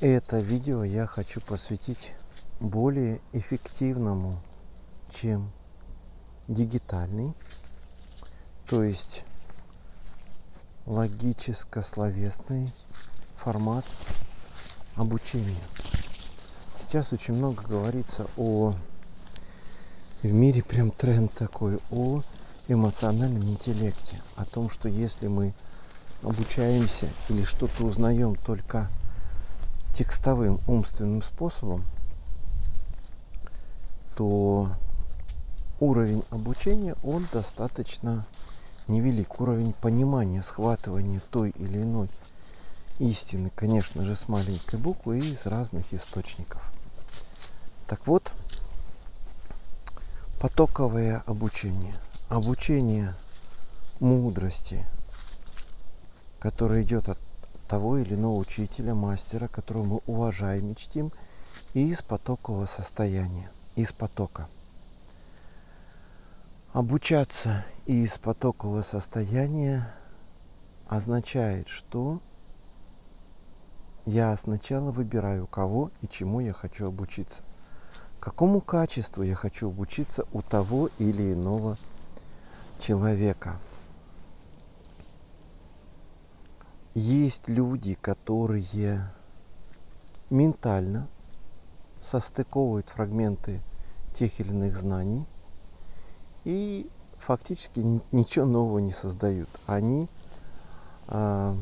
Это видео я хочу посвятить более эффективному, чем дигитальный, то есть логическо-словесный формат обучения. Сейчас очень много говорится о в мире прям тренд такой о эмоциональном интеллекте, о том, что если мы обучаемся или что-то узнаем только текстовым умственным способом, то уровень обучения, он достаточно невелик. Уровень понимания, схватывания той или иной истины, конечно же, с маленькой буквы и из разных источников. Так вот, потоковое обучение. Обучение мудрости, которое идет от того или иного учителя, мастера, которого мы уважаем и чтим, и из потокового состояния, из потока – Обучаться из потокового состояния означает, что я сначала выбираю, кого и чему я хочу обучиться. Какому качеству я хочу обучиться у того или иного человека. Есть люди, которые ментально состыковывают фрагменты тех или иных знаний – и фактически ничего нового не создают. Они э,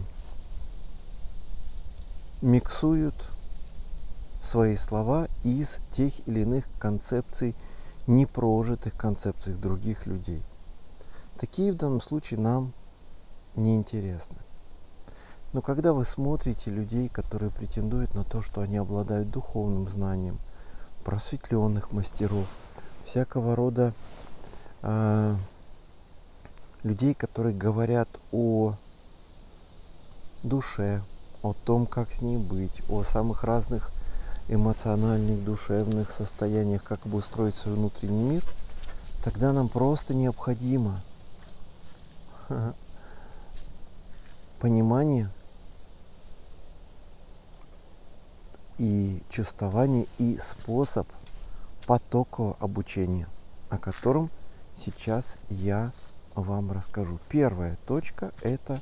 миксуют свои слова из тех или иных концепций, непрожитых концепций других людей. Такие в данном случае нам не интересны. Но когда вы смотрите людей, которые претендуют на то, что они обладают духовным знанием, просветленных мастеров, всякого рода э, людей, которые говорят о душе, о том, как с ней быть, о самых разных эмоциональных, душевных состояниях, как обустроить свой внутренний мир, тогда нам просто необходимо понимание и чувствование и способ потокового обучения, о котором сейчас я вам расскажу. Первая точка – это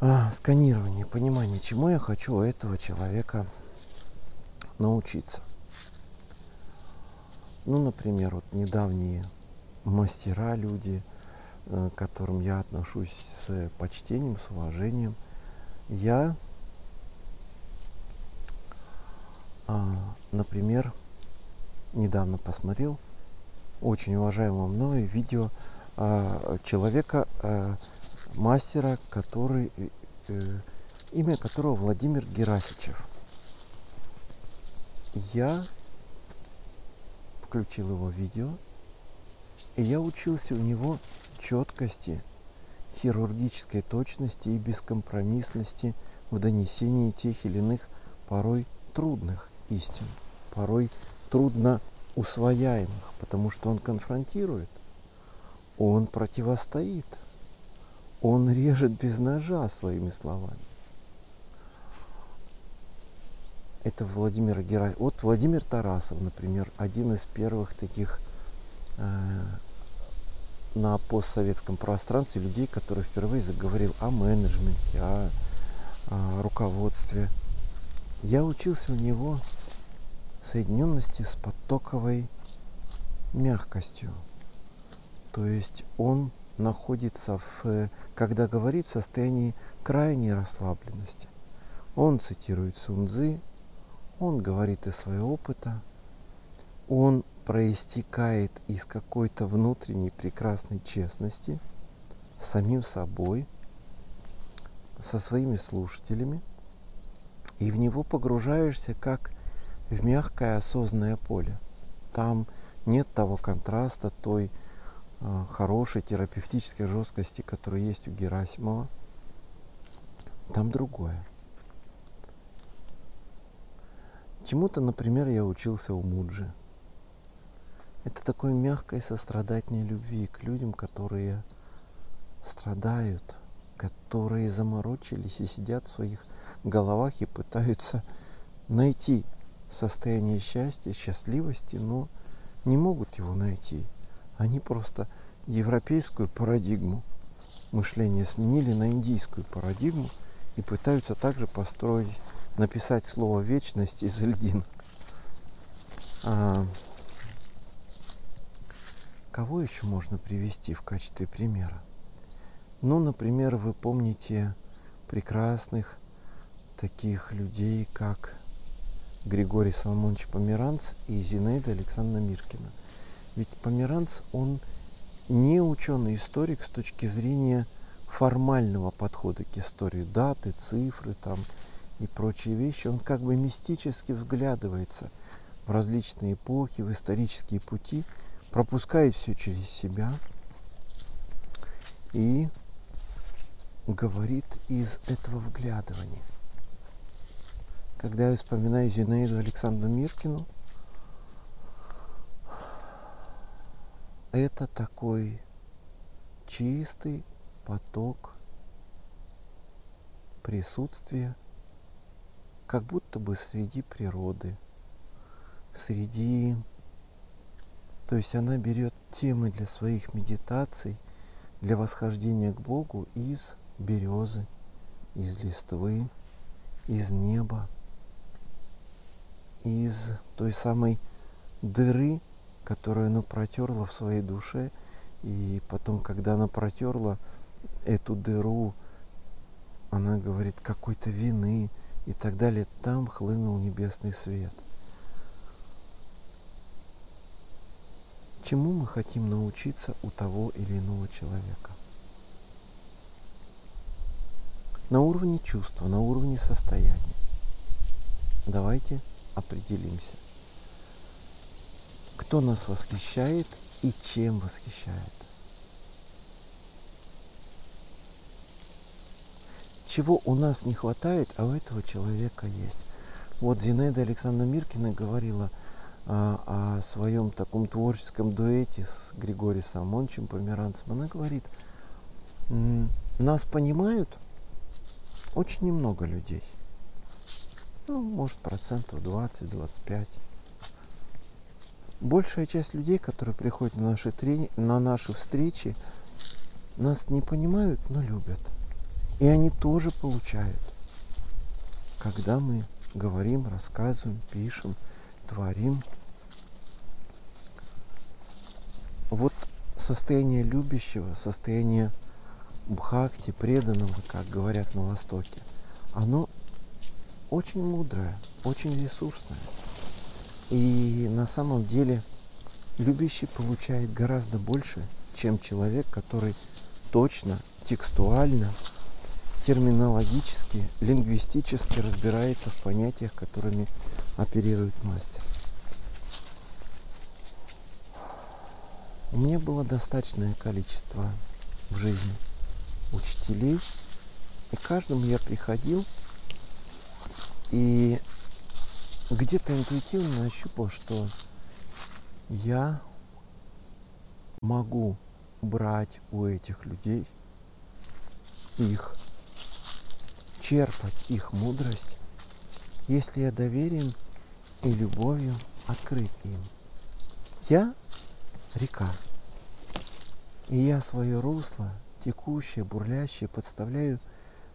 а, сканирование, понимание, чему я хочу у этого человека научиться. Ну, например, вот недавние мастера, люди, э, к которым я отношусь с почтением, с уважением, я, а, например, недавно посмотрел очень уважаемого мной видео э, человека, э, мастера, который, э, э, имя которого Владимир Герасичев. Я включил его видео, и я учился у него четкости, хирургической точности и бескомпромиссности в донесении тех или иных порой трудных истин, порой трудно усвояемых, потому что он конфронтирует, он противостоит, он режет без ножа своими словами. Это Владимир Гера... Вот Владимир Тарасов, например, один из первых таких э, на постсоветском пространстве людей, который впервые заговорил о менеджменте, о, о руководстве. Я учился у него соединенности с потоковой мягкостью. То есть он находится, в, когда говорит, в состоянии крайней расслабленности. Он цитирует Сунзы, он говорит из своего опыта, он проистекает из какой-то внутренней прекрасной честности самим собой, со своими слушателями, и в него погружаешься как в мягкое осознанное поле. Там нет того контраста, той э, хорошей терапевтической жесткости, которая есть у Герасимова. Там другое. Чему-то, например, я учился у Муджи. Это такой мягкой сострадательной любви к людям, которые страдают, которые заморочились и сидят в своих головах и пытаются найти состояние счастья, счастливости, но не могут его найти. Они просто европейскую парадигму мышления сменили на индийскую парадигму и пытаются также построить, написать слово вечность из льдинок. А, кого еще можно привести в качестве примера? Ну, например, вы помните прекрасных таких людей, как Григорий Соломонович Померанц и Зинаида Александровна Миркина. Ведь Померанц, он не ученый-историк с точки зрения формального подхода к истории, даты, цифры там и прочие вещи. Он как бы мистически взглядывается в различные эпохи, в исторические пути, пропускает все через себя и говорит из этого вглядывания. Когда я вспоминаю Зинаиду Александру Миркину, это такой чистый поток присутствия, как будто бы среди природы, среди... То есть она берет темы для своих медитаций, для восхождения к Богу из березы, из листвы, из неба, из той самой дыры, которую она протерла в своей душе, и потом, когда она протерла эту дыру, она говорит, какой-то вины и так далее, там хлынул небесный свет. Чему мы хотим научиться у того или иного человека? на уровне чувства, на уровне состояния. Давайте определимся. Кто нас восхищает и чем восхищает? Чего у нас не хватает, а у этого человека есть. Вот Зинаида Александровна Миркина говорила а, о своем таком творческом дуэте с Григорием Самончем Померанцем. Она говорит, нас понимают – очень немного людей. Ну, может, процентов 20-25. Большая часть людей, которые приходят на наши, трени... на наши встречи, нас не понимают, но любят. И они тоже получают. Когда мы говорим, рассказываем, пишем, творим. Вот состояние любящего, состояние бхакти, преданного, как говорят на Востоке, оно очень мудрое, очень ресурсное. И на самом деле любящий получает гораздо больше, чем человек, который точно, текстуально, терминологически, лингвистически разбирается в понятиях, которыми оперирует мастер. У меня было достаточное количество в жизни – учителей. И каждому я приходил и где-то интуитивно нащупал, что я могу брать у этих людей их, черпать их мудрость, если я доверием и любовью открыт им. Я река, и я свое русло текущее, бурлящее подставляю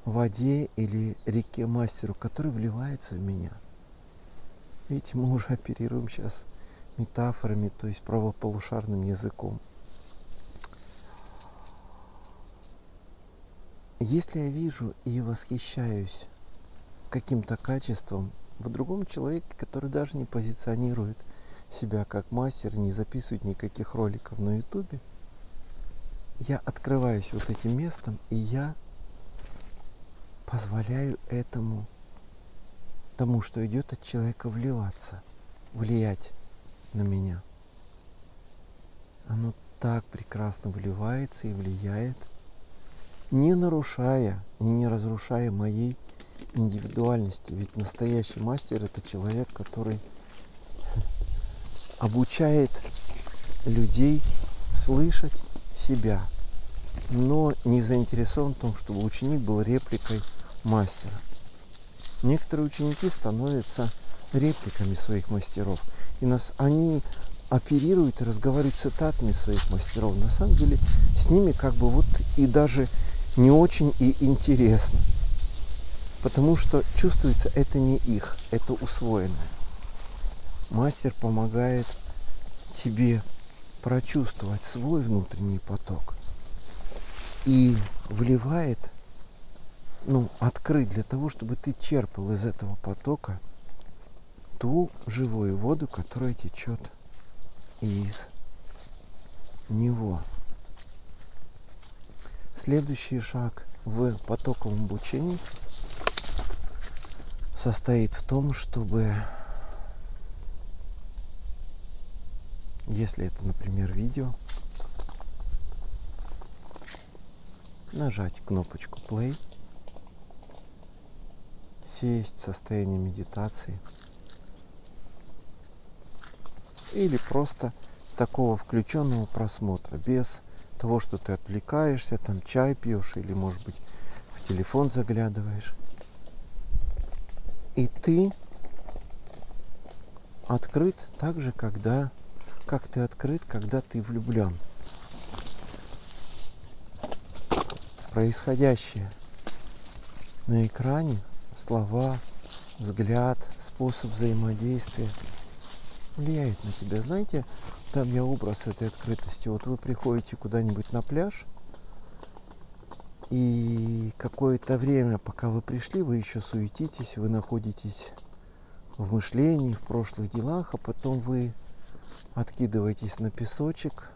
воде или реке мастеру, который вливается в меня. Видите, мы уже оперируем сейчас метафорами, то есть правополушарным языком. Если я вижу и восхищаюсь каким-то качеством в другом человеке, который даже не позиционирует себя как мастер, не записывает никаких роликов на ютубе, я открываюсь вот этим местом, и я позволяю этому, тому, что идет от человека, вливаться, влиять на меня. Оно так прекрасно вливается и влияет, не нарушая и не разрушая моей индивидуальности. Ведь настоящий мастер это человек, который обучает людей слышать себя но не заинтересован в том, чтобы ученик был репликой мастера. Некоторые ученики становятся репликами своих мастеров. И нас, они оперируют и разговаривают цитатами своих мастеров. На самом деле с ними как бы вот и даже не очень и интересно. Потому что чувствуется это не их, это усвоенное. Мастер помогает тебе прочувствовать свой внутренний поток и вливает, ну, открыть для того, чтобы ты черпал из этого потока ту живую воду, которая течет из него. Следующий шаг в потоковом обучении состоит в том, чтобы, если это, например, видео, нажать кнопочку play, сесть в состояние медитации или просто такого включенного просмотра, без того, что ты отвлекаешься, там чай пьешь или, может быть, в телефон заглядываешь. И ты открыт так же, когда, как ты открыт, когда ты влюблен. происходящее на экране, слова, взгляд, способ взаимодействия влияет на тебя. Знаете, там я образ этой открытости. Вот вы приходите куда-нибудь на пляж, и какое-то время, пока вы пришли, вы еще суетитесь, вы находитесь в мышлении, в прошлых делах, а потом вы откидываетесь на песочек,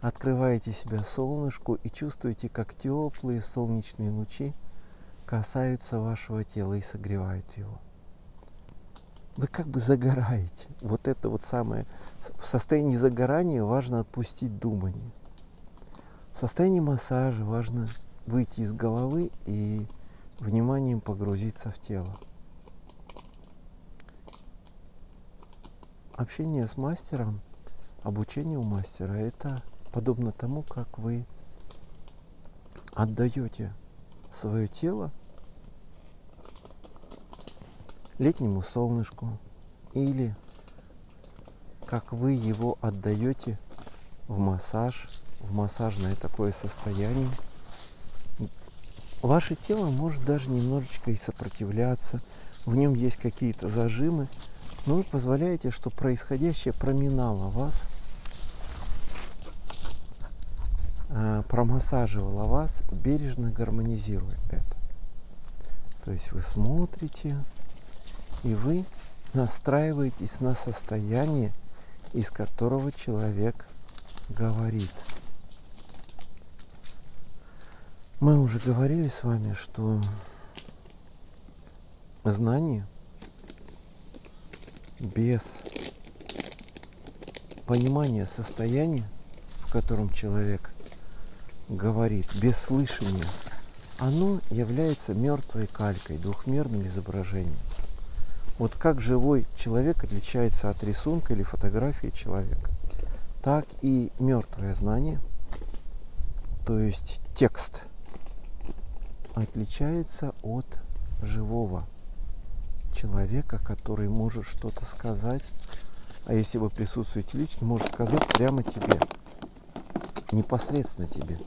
Открываете себя солнышку и чувствуете, как теплые солнечные лучи касаются вашего тела и согревают его. Вы как бы загораете. Вот это вот самое. В состоянии загорания важно отпустить думание. В состоянии массажа важно выйти из головы и вниманием погрузиться в тело. Общение с мастером, обучение у мастера – это подобно тому, как вы отдаете свое тело летнему солнышку или как вы его отдаете в массаж, в массажное такое состояние. Ваше тело может даже немножечко и сопротивляться, в нем есть какие-то зажимы, но вы позволяете, что происходящее проминало вас – э, промассаживала вас, бережно гармонизируя это. То есть вы смотрите, и вы настраиваетесь на состояние, из которого человек говорит. Мы уже говорили с вами, что знание без понимания состояния, в котором человек говорит без слышания, оно является мертвой калькой, двухмерным изображением. Вот как живой человек отличается от рисунка или фотографии человека, так и мертвое знание, то есть текст, отличается от живого человека, который может что-то сказать, а если вы присутствуете лично, может сказать прямо тебе, непосредственно тебе.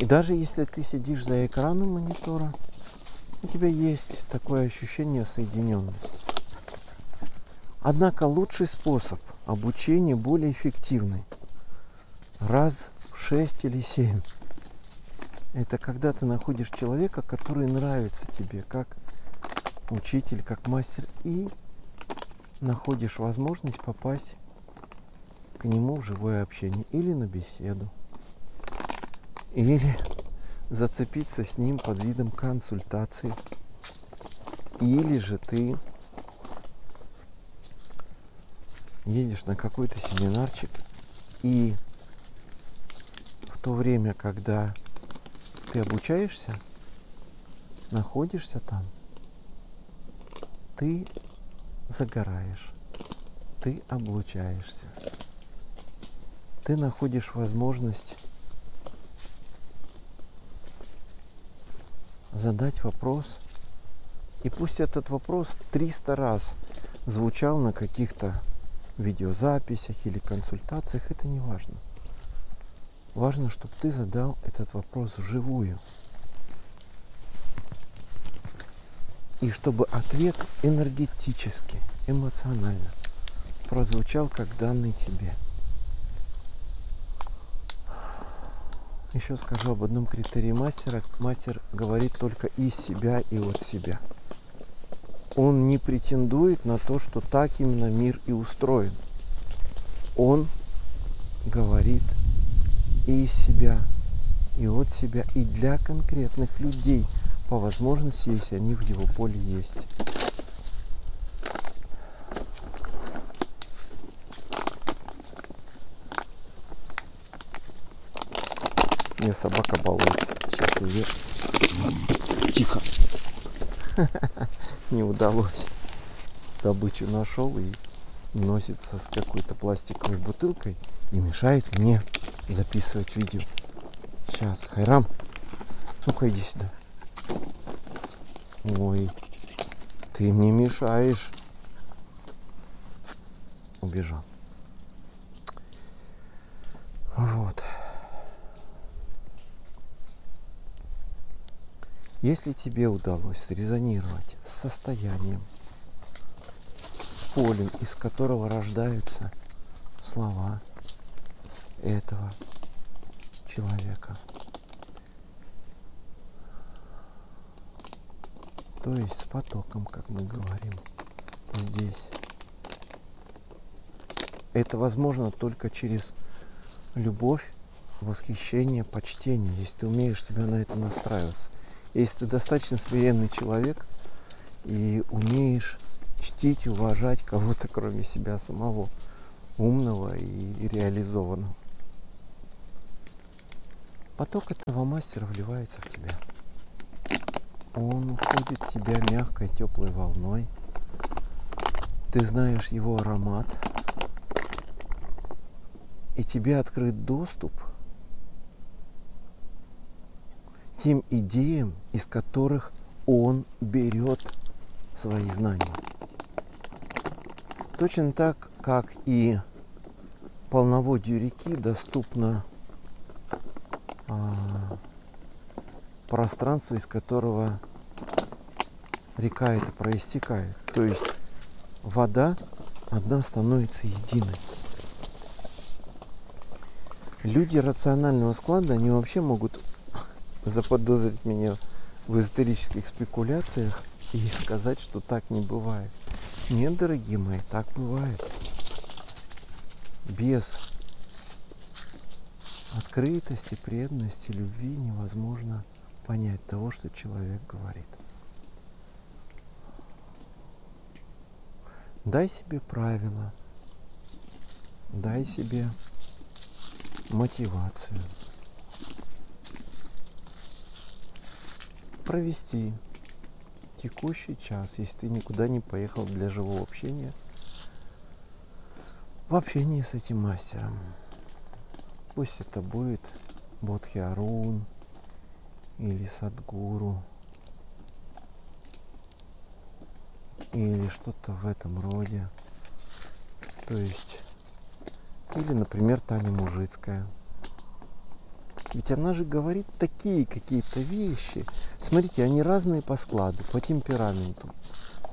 И даже если ты сидишь за экраном монитора, у тебя есть такое ощущение соединенности. Однако лучший способ обучения более эффективный раз в 6 или 7. Это когда ты находишь человека, который нравится тебе, как учитель, как мастер, и находишь возможность попасть к нему в живое общение или на беседу или зацепиться с ним под видом консультации, или же ты едешь на какой-то семинарчик и в то время, когда ты обучаешься, находишься там, ты загораешь, ты облучаешься, ты находишь возможность задать вопрос, и пусть этот вопрос 300 раз звучал на каких-то видеозаписях или консультациях, это не важно. Важно, чтобы ты задал этот вопрос вживую. И чтобы ответ энергетически, эмоционально прозвучал как данный тебе. Еще скажу об одном критерии мастера. Мастер говорит только из себя и от себя. Он не претендует на то, что так именно мир и устроен. Он говорит из себя, и от себя, и для конкретных людей, по возможности, если они в его поле есть. Мне собака балуется. Сейчас ее... Тихо. Не удалось. Добычу нашел и носится с какой-то пластиковой бутылкой и мешает мне записывать видео. Сейчас, Хайрам, ну-ка иди сюда. Ой, ты мне мешаешь. Убежал. Вот. Если тебе удалось срезонировать с состоянием, с полем, из которого рождаются слова этого человека, то есть с потоком, как мы говорим здесь. Это возможно только через любовь, восхищение, почтение, если ты умеешь себя на это настраиваться. Если ты достаточно смиренный человек и умеешь чтить, уважать кого-то, кроме себя самого, умного и реализованного. Поток этого мастера вливается в тебя. Он уходит в тебя мягкой, теплой волной. Ты знаешь его аромат. И тебе открыт доступ – тем идеям, из которых он берет свои знания. Точно так, как и полноводью реки доступно а, пространство, из которого река это проистекает. То есть вода одна становится единой. Люди рационального склада, они вообще могут заподозрить меня в эзотерических спекуляциях и сказать, что так не бывает. Нет, дорогие мои, так бывает. Без открытости, преданности, любви невозможно понять того, что человек говорит. Дай себе правила, дай себе мотивацию – провести текущий час, если ты никуда не поехал для живого общения, в общении с этим мастером. Пусть это будет Бодхи Арун или Садгуру или что-то в этом роде. То есть, или, например, Таня Мужицкая – ведь она же говорит такие какие-то вещи. Смотрите, они разные по складу, по темпераменту.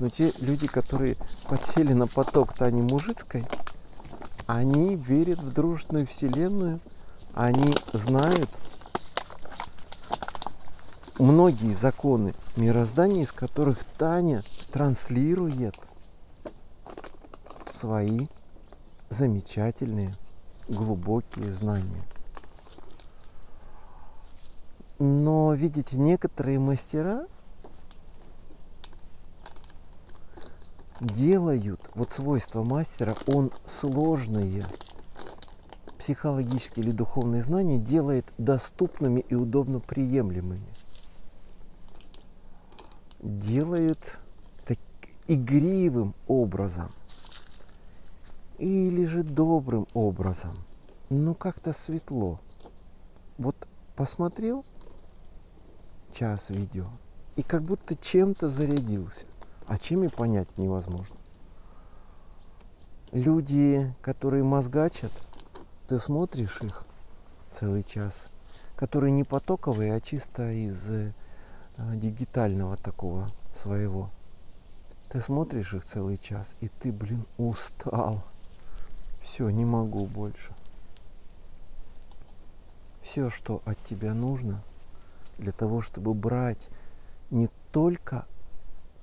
Но те люди, которые подсели на поток Тани Мужицкой, они верят в дружную вселенную, они знают многие законы мироздания, из которых Таня транслирует свои замечательные глубокие знания. Но, видите, некоторые мастера делают, вот свойства мастера, он сложные психологические или духовные знания делает доступными и удобно приемлемыми. Делают так, игривым образом или же добрым образом, ну как-то светло. Вот посмотрел час видео и как будто чем-то зарядился. А чем и понять невозможно. Люди, которые мозгачат, ты смотришь их целый час, которые не потоковые, а чисто из э, дигитального такого своего. Ты смотришь их целый час, и ты, блин, устал. Все, не могу больше. Все, что от тебя нужно для того, чтобы брать не только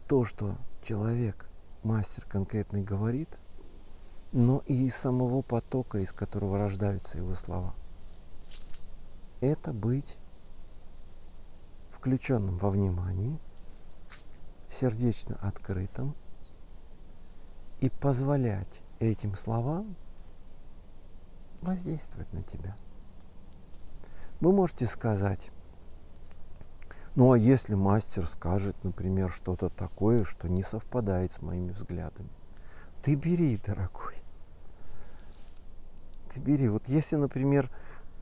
то, что человек, мастер конкретный говорит, но и из самого потока, из которого рождаются его слова. Это быть включенным во внимание, сердечно открытым и позволять этим словам воздействовать на тебя. Вы можете сказать, ну а если мастер скажет, например, что-то такое, что не совпадает с моими взглядами, ты бери, дорогой. Ты бери. Вот если, например,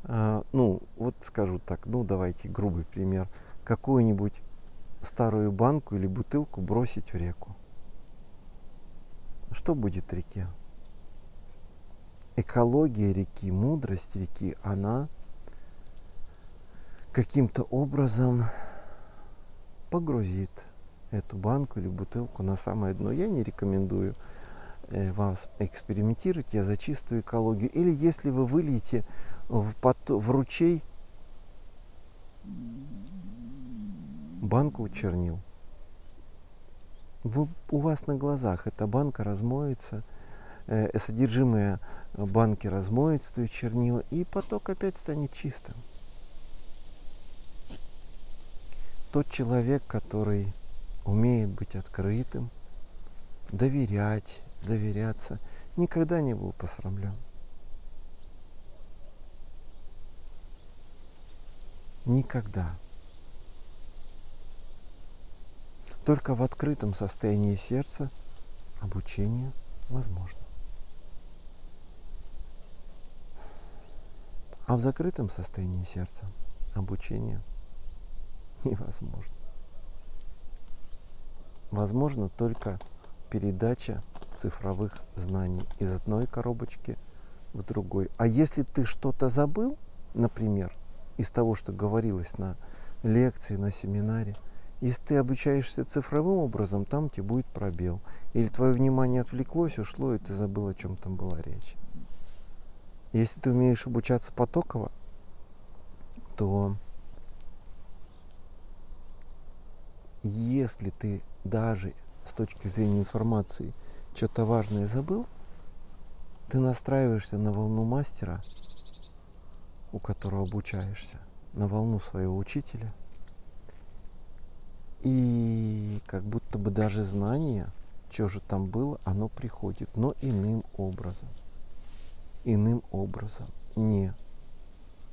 э, ну, вот скажу так, ну давайте грубый пример, какую-нибудь старую банку или бутылку бросить в реку. Что будет в реке? Экология реки, мудрость реки, она каким-то образом погрузит эту банку или бутылку на самое дно. Я не рекомендую э, вам экспериментировать, я за чистую экологию. Или если вы выльете в, пото- в ручей банку чернил, вы, у вас на глазах эта банка размоется, э, содержимое банки размоется, чернила, и поток опять станет чистым. Тот человек, который умеет быть открытым, доверять, доверяться, никогда не был посрамлен. Никогда. Только в открытом состоянии сердца обучение возможно. А в закрытом состоянии сердца обучение – невозможно. Возможно только передача цифровых знаний из одной коробочки в другой. А если ты что-то забыл, например, из того, что говорилось на лекции, на семинаре, если ты обучаешься цифровым образом, там тебе будет пробел. Или твое внимание отвлеклось, ушло, и ты забыл, о чем там была речь. Если ты умеешь обучаться потоково, то если ты даже с точки зрения информации что-то важное забыл, ты настраиваешься на волну мастера, у которого обучаешься, на волну своего учителя. И как будто бы даже знание, что же там было, оно приходит, но иным образом. Иным образом. Не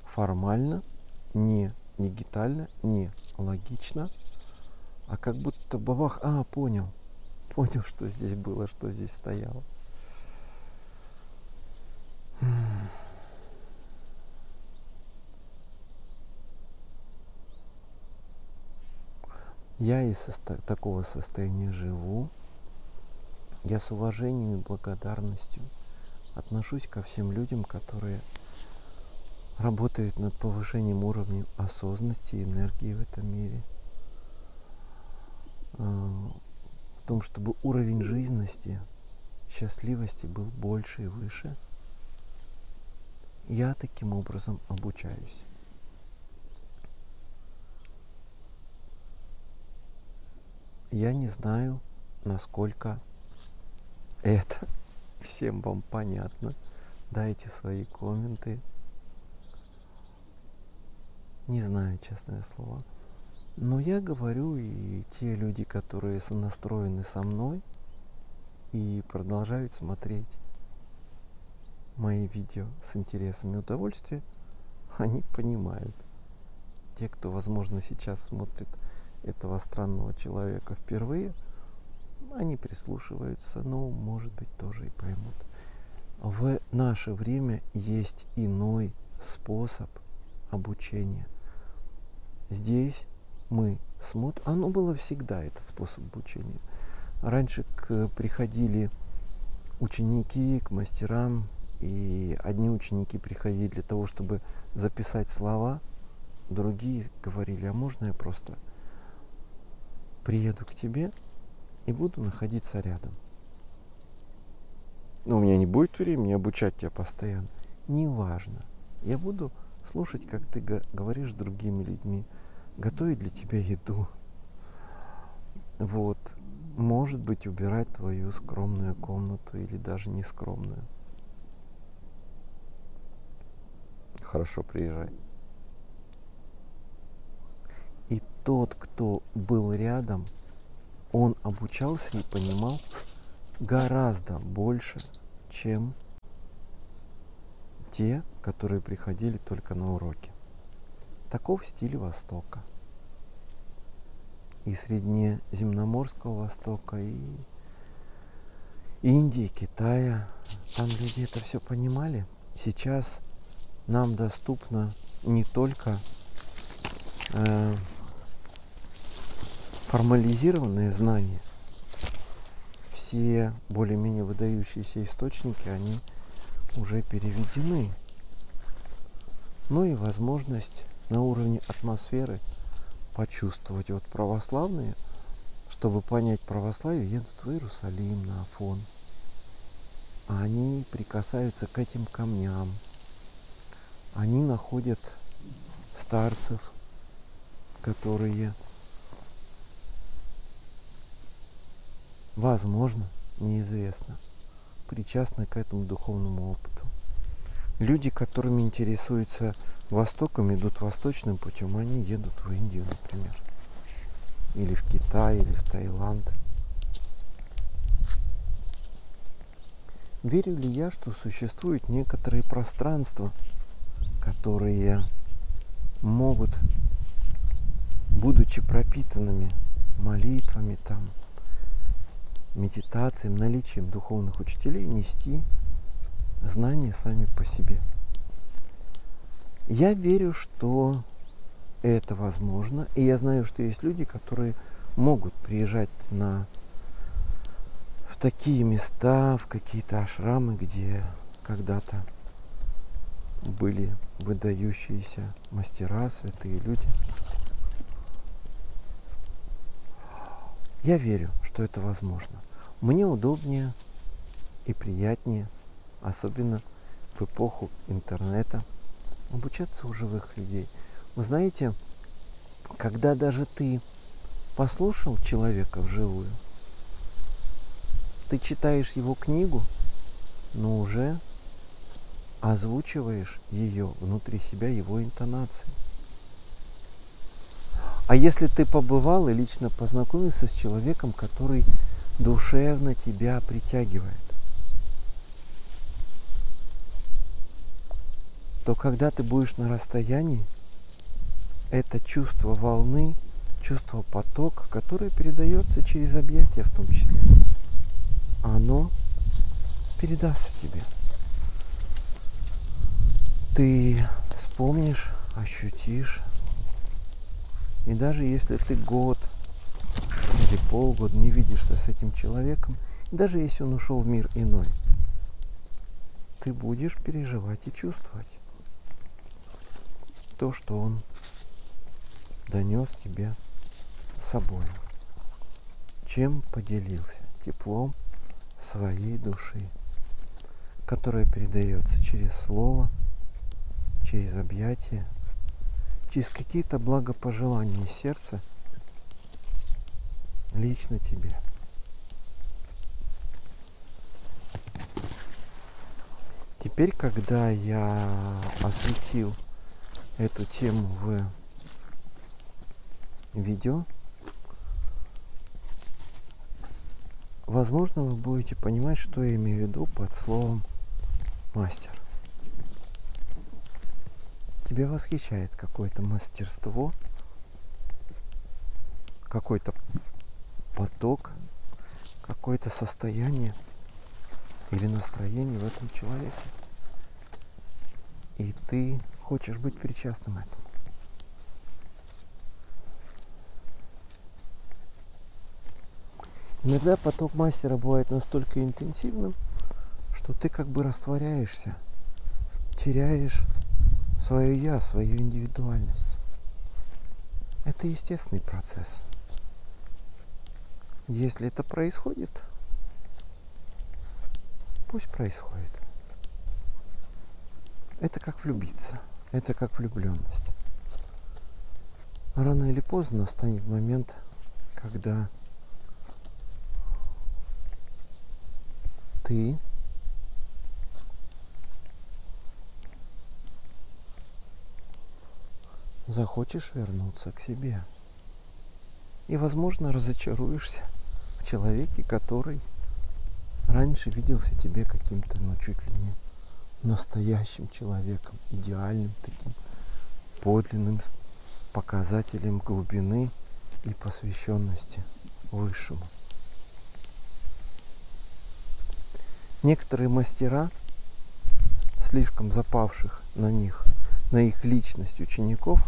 формально, не дигитально, не логично – а как будто бабах, а, понял, понял, что здесь было, что здесь стояло. Я из состо- такого состояния живу. Я с уважением и благодарностью отношусь ко всем людям, которые работают над повышением уровня осознанности и энергии в этом мире – в том, чтобы уровень жизненности, счастливости был больше и выше, я таким образом обучаюсь. Я не знаю, насколько это всем вам понятно. Дайте свои комменты. Не знаю, честное слово. Но я говорю, и те люди, которые настроены со мной и продолжают смотреть мои видео с интересом и удовольствием, они понимают. Те, кто, возможно, сейчас смотрит этого странного человека впервые, они прислушиваются, ну, может быть, тоже и поймут. В наше время есть иной способ обучения. Здесь мы смотрим, оно было всегда, этот способ обучения. Раньше к, приходили ученики к мастерам, и одни ученики приходили для того, чтобы записать слова, другие говорили, а можно я просто приеду к тебе и буду находиться рядом. Но у меня не будет времени обучать тебя постоянно. Неважно. Я буду слушать, как ты говоришь с другими людьми, готовить для тебя еду. Вот. Может быть, убирать твою скромную комнату или даже не скромную. Хорошо, приезжай. И тот, кто был рядом, он обучался и понимал гораздо больше, чем те, которые приходили только на уроки. Таков стиль Востока. И Среднеземноморского Востока, и Индии, Китая. Там люди это все понимали. Сейчас нам доступно не только э, формализированные знания, все более-менее выдающиеся источники, они уже переведены. Ну и возможность на уровне атмосферы почувствовать. Вот православные, чтобы понять православие, едут в Иерусалим на Афон. Они прикасаются к этим камням. Они находят старцев, которые возможно, неизвестно, причастны к этому духовному опыту. Люди, которыми интересуются Востоком, идут восточным путем, они едут в Индию, например, или в Китай, или в Таиланд. Верю ли я, что существуют некоторые пространства, которые могут, будучи пропитанными молитвами там, медитациям, наличием духовных учителей нести знания сами по себе. Я верю, что это возможно, и я знаю, что есть люди, которые могут приезжать на в такие места, в какие-то ашрамы, где когда-то были выдающиеся мастера, святые люди. Я верю, что это возможно. Мне удобнее и приятнее, особенно в эпоху интернета, обучаться у живых людей. Вы знаете, когда даже ты послушал человека вживую, ты читаешь его книгу, но уже озвучиваешь ее внутри себя, его интонацией. А если ты побывал и лично познакомился с человеком, который душевно тебя притягивает, то когда ты будешь на расстоянии, это чувство волны, чувство потока, которое передается через объятия в том числе, оно передастся тебе. Ты вспомнишь, ощутишь, и даже если ты год или полгода не видишься с этим человеком, даже если он ушел в мир иной, ты будешь переживать и чувствовать то, что он донес тебе с собой. Чем поделился? Теплом своей души, которая передается через слово, через объятие, через какие-то благопожелания сердца лично тебе. Теперь, когда я осветил эту тему в видео, возможно, вы будете понимать, что я имею в виду под словом мастер тебя восхищает какое-то мастерство, какой-то поток, какое-то состояние или настроение в этом человеке. И ты хочешь быть причастным этому. Иногда поток мастера бывает настолько интенсивным, что ты как бы растворяешься, теряешь свое я, свою индивидуальность. Это естественный процесс. Если это происходит, пусть происходит. Это как влюбиться, это как влюбленность. Рано или поздно настанет момент, когда ты захочешь вернуться к себе. И, возможно, разочаруешься в человеке, который раньше виделся тебе каким-то, ну, чуть ли не настоящим человеком, идеальным таким, подлинным показателем глубины и посвященности Высшему. Некоторые мастера, слишком запавших на них, на их личность учеников,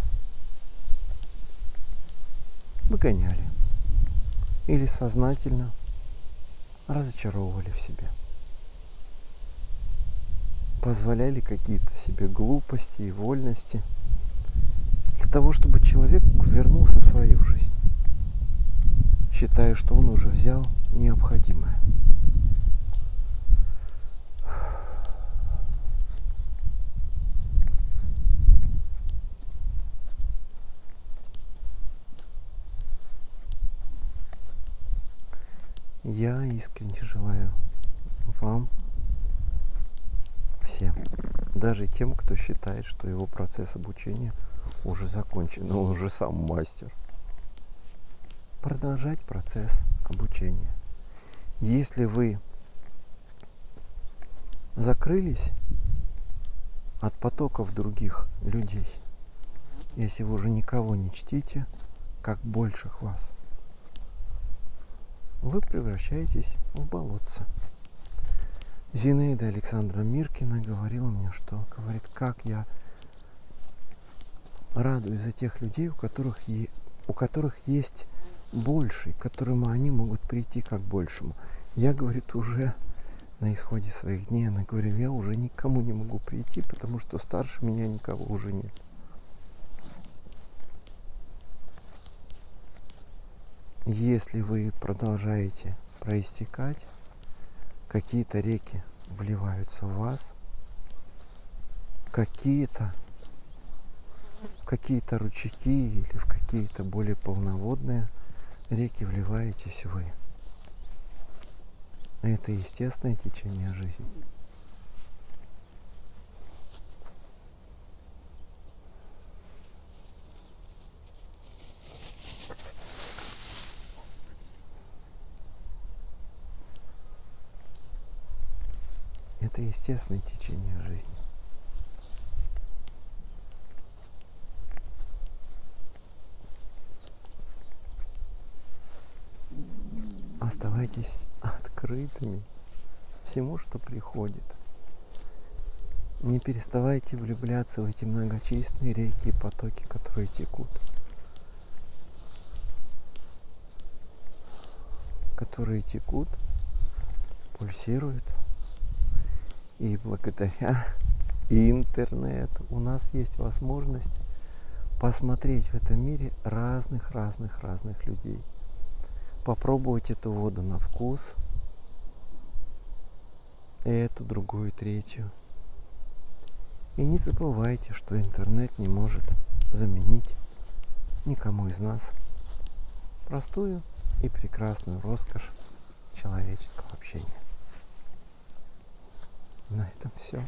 выгоняли или сознательно разочаровывали в себе. Позволяли какие-то себе глупости и вольности для того, чтобы человек вернулся в свою жизнь, считая, что он уже взял необходимое. Я искренне желаю вам всем, даже тем, кто считает, что его процесс обучения уже закончен, но он уже сам мастер. Продолжать процесс обучения. Если вы закрылись от потоков других людей, если вы уже никого не чтите, как больших вас – вы превращаетесь в болотце. Зинаида Александра Миркина говорила мне, что говорит, как я радуюсь за тех людей, у которых, е, у которых есть больший, к которому они могут прийти как большему. Я, говорит, уже на исходе своих дней, она говорила, я уже никому не могу прийти, потому что старше меня никого уже нет. Если вы продолжаете проистекать, какие-то реки вливаются в вас, какие-то какие-то ручейки или в какие-то более полноводные реки вливаетесь вы. Это естественное течение жизни. Это естественное течение жизни. Оставайтесь открытыми всему, что приходит. Не переставайте влюбляться в эти многочисленные реки и потоки, которые текут. Которые текут, пульсируют – и благодаря интернету у нас есть возможность посмотреть в этом мире разных-разных-разных людей. Попробовать эту воду на вкус, эту, другую, третью. И не забывайте, что интернет не может заменить никому из нас простую и прекрасную роскошь человеческого общения. На этом все.